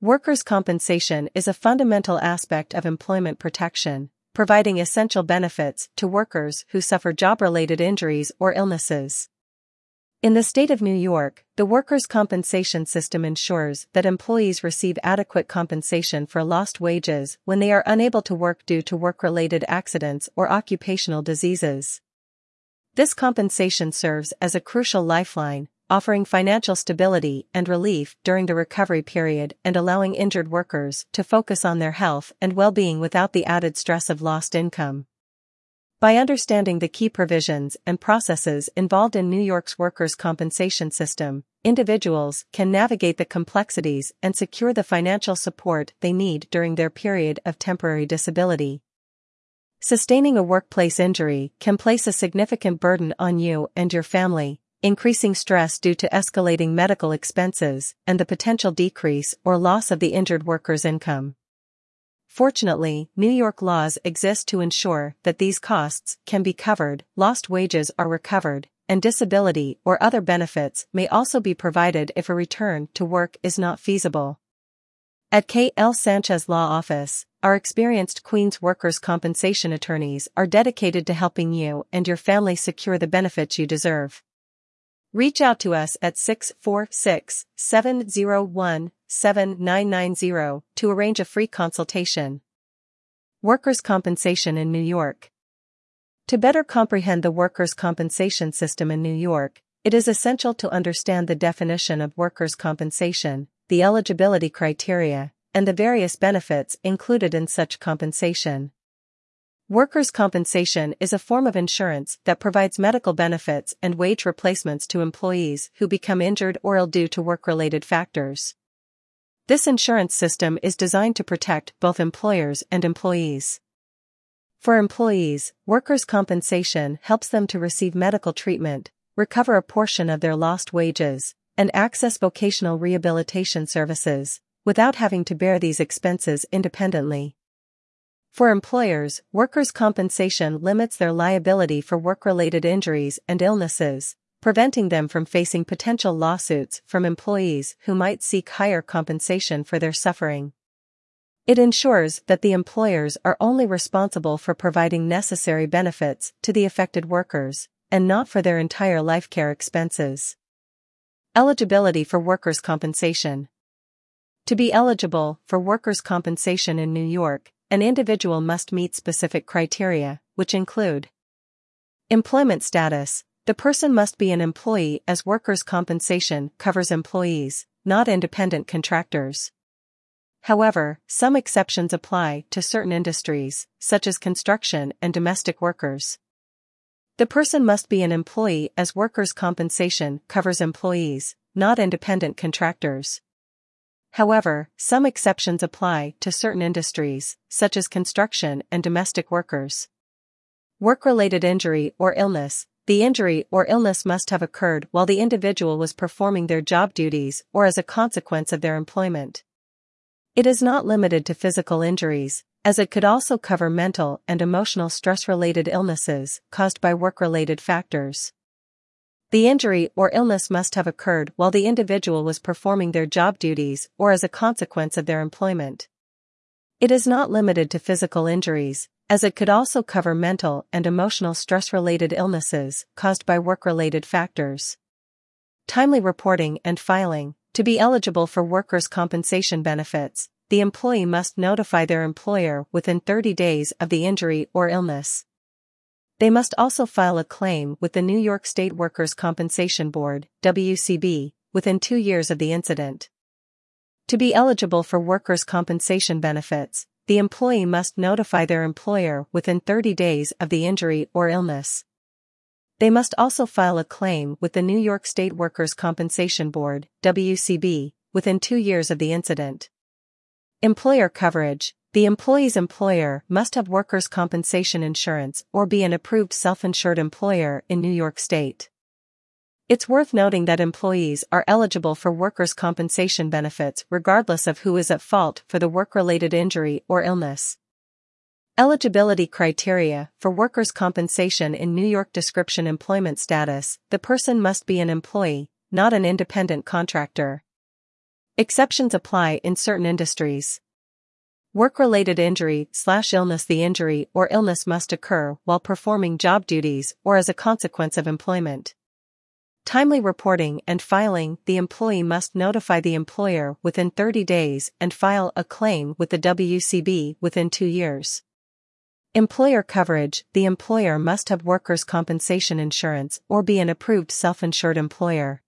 Workers' compensation is a fundamental aspect of employment protection, providing essential benefits to workers who suffer job-related injuries or illnesses. In the state of New York, the workers' compensation system ensures that employees receive adequate compensation for lost wages when they are unable to work due to work-related accidents or occupational diseases. This compensation serves as a crucial lifeline, offering financial stability and relief during the recovery period and allowing injured workers to focus on their health and well-being without the added stress of lost income. By understanding the key provisions and processes involved in New York's workers' compensation system, individuals can navigate the complexities and secure the financial support they need during their period of temporary disability. Sustaining a workplace injury can place a significant burden on you and your family, increasing stress due to escalating medical expenses and the potential decrease or loss of the injured worker's income. Fortunately, New York laws exist to ensure that these costs can be covered, lost wages are recovered, and disability or other benefits may also be provided if a return to work is not feasible. At K.L. Sanchez Law Office, our experienced Queens workers' compensation attorneys are dedicated to helping you and your family secure the benefits you deserve. Reach out to us at 646 701 7990 to arrange a free consultation. Workers' Compensation in New York. To better comprehend the workers' compensation system in New York, it is essential to understand the definition of workers' compensation, the eligibility criteria, and the various benefits included in such compensation. Workers' compensation is a form of insurance that provides medical benefits and wage replacements to employees who become injured or ill due to work-related factors. This insurance system is designed to protect both employers and employees. For employees, workers' compensation helps them to receive medical treatment, recover a portion of their lost wages, and access vocational rehabilitation services, without having to bear these expenses independently. For employers, workers' compensation limits their liability for work-related injuries and illnesses, preventing them from facing potential lawsuits from employees who might seek higher compensation for their suffering. It ensures that the employers are only responsible for providing necessary benefits to the affected workers, and not for their entire life care expenses. Eligibility for workers' compensation. To be eligible for workers' compensation in New York, an individual must meet specific criteria, which include employment status, the person must be an employee as workers' compensation covers employees, not independent contractors. However, some exceptions apply to certain industries, such as construction and domestic workers. The person must be an employee as workers' compensation covers employees, not independent contractors. However, some exceptions apply to certain industries, such as construction and domestic workers. Work-related injury or illness the injury or illness must have occurred while the individual was performing their job duties or as a consequence of their employment. It is not limited to physical injuries, as it could also cover mental and emotional stress-related illnesses caused by work-related factors. The injury or illness must have occurred while the individual was performing their job duties or as a consequence of their employment. It is not limited to physical injuries, as it could also cover mental and emotional stress-related illnesses caused by work-related factors. Timely reporting and filing. To be eligible for workers' compensation benefits, the employee must notify their employer within 30 days of the injury or illness. They must also file a claim with the New York State Workers' Compensation Board, WCB, within two years of the incident. To be eligible for workers' compensation benefits, the employee must notify their employer within 30 days of the injury or illness. They must also file a claim with the New York State Workers' Compensation Board, WCB, within two years of the incident. Employer coverage The employee's employer must have workers' compensation insurance or be an approved self-insured employer in New York State. It's worth noting that employees are eligible for workers' compensation benefits regardless of who is at fault for the work-related injury or illness. Eligibility criteria for workers' compensation in New York description employment status, the person must be an employee, not an independent contractor. Exceptions apply in certain industries. Work-related injury slash illness The injury or illness must occur while performing job duties or as a consequence of employment. Timely reporting and filing The employee must notify the employer within 30 days and file a claim with the WCB within two years. Employer coverage The employer must have workers' compensation insurance or be an approved self-insured employer.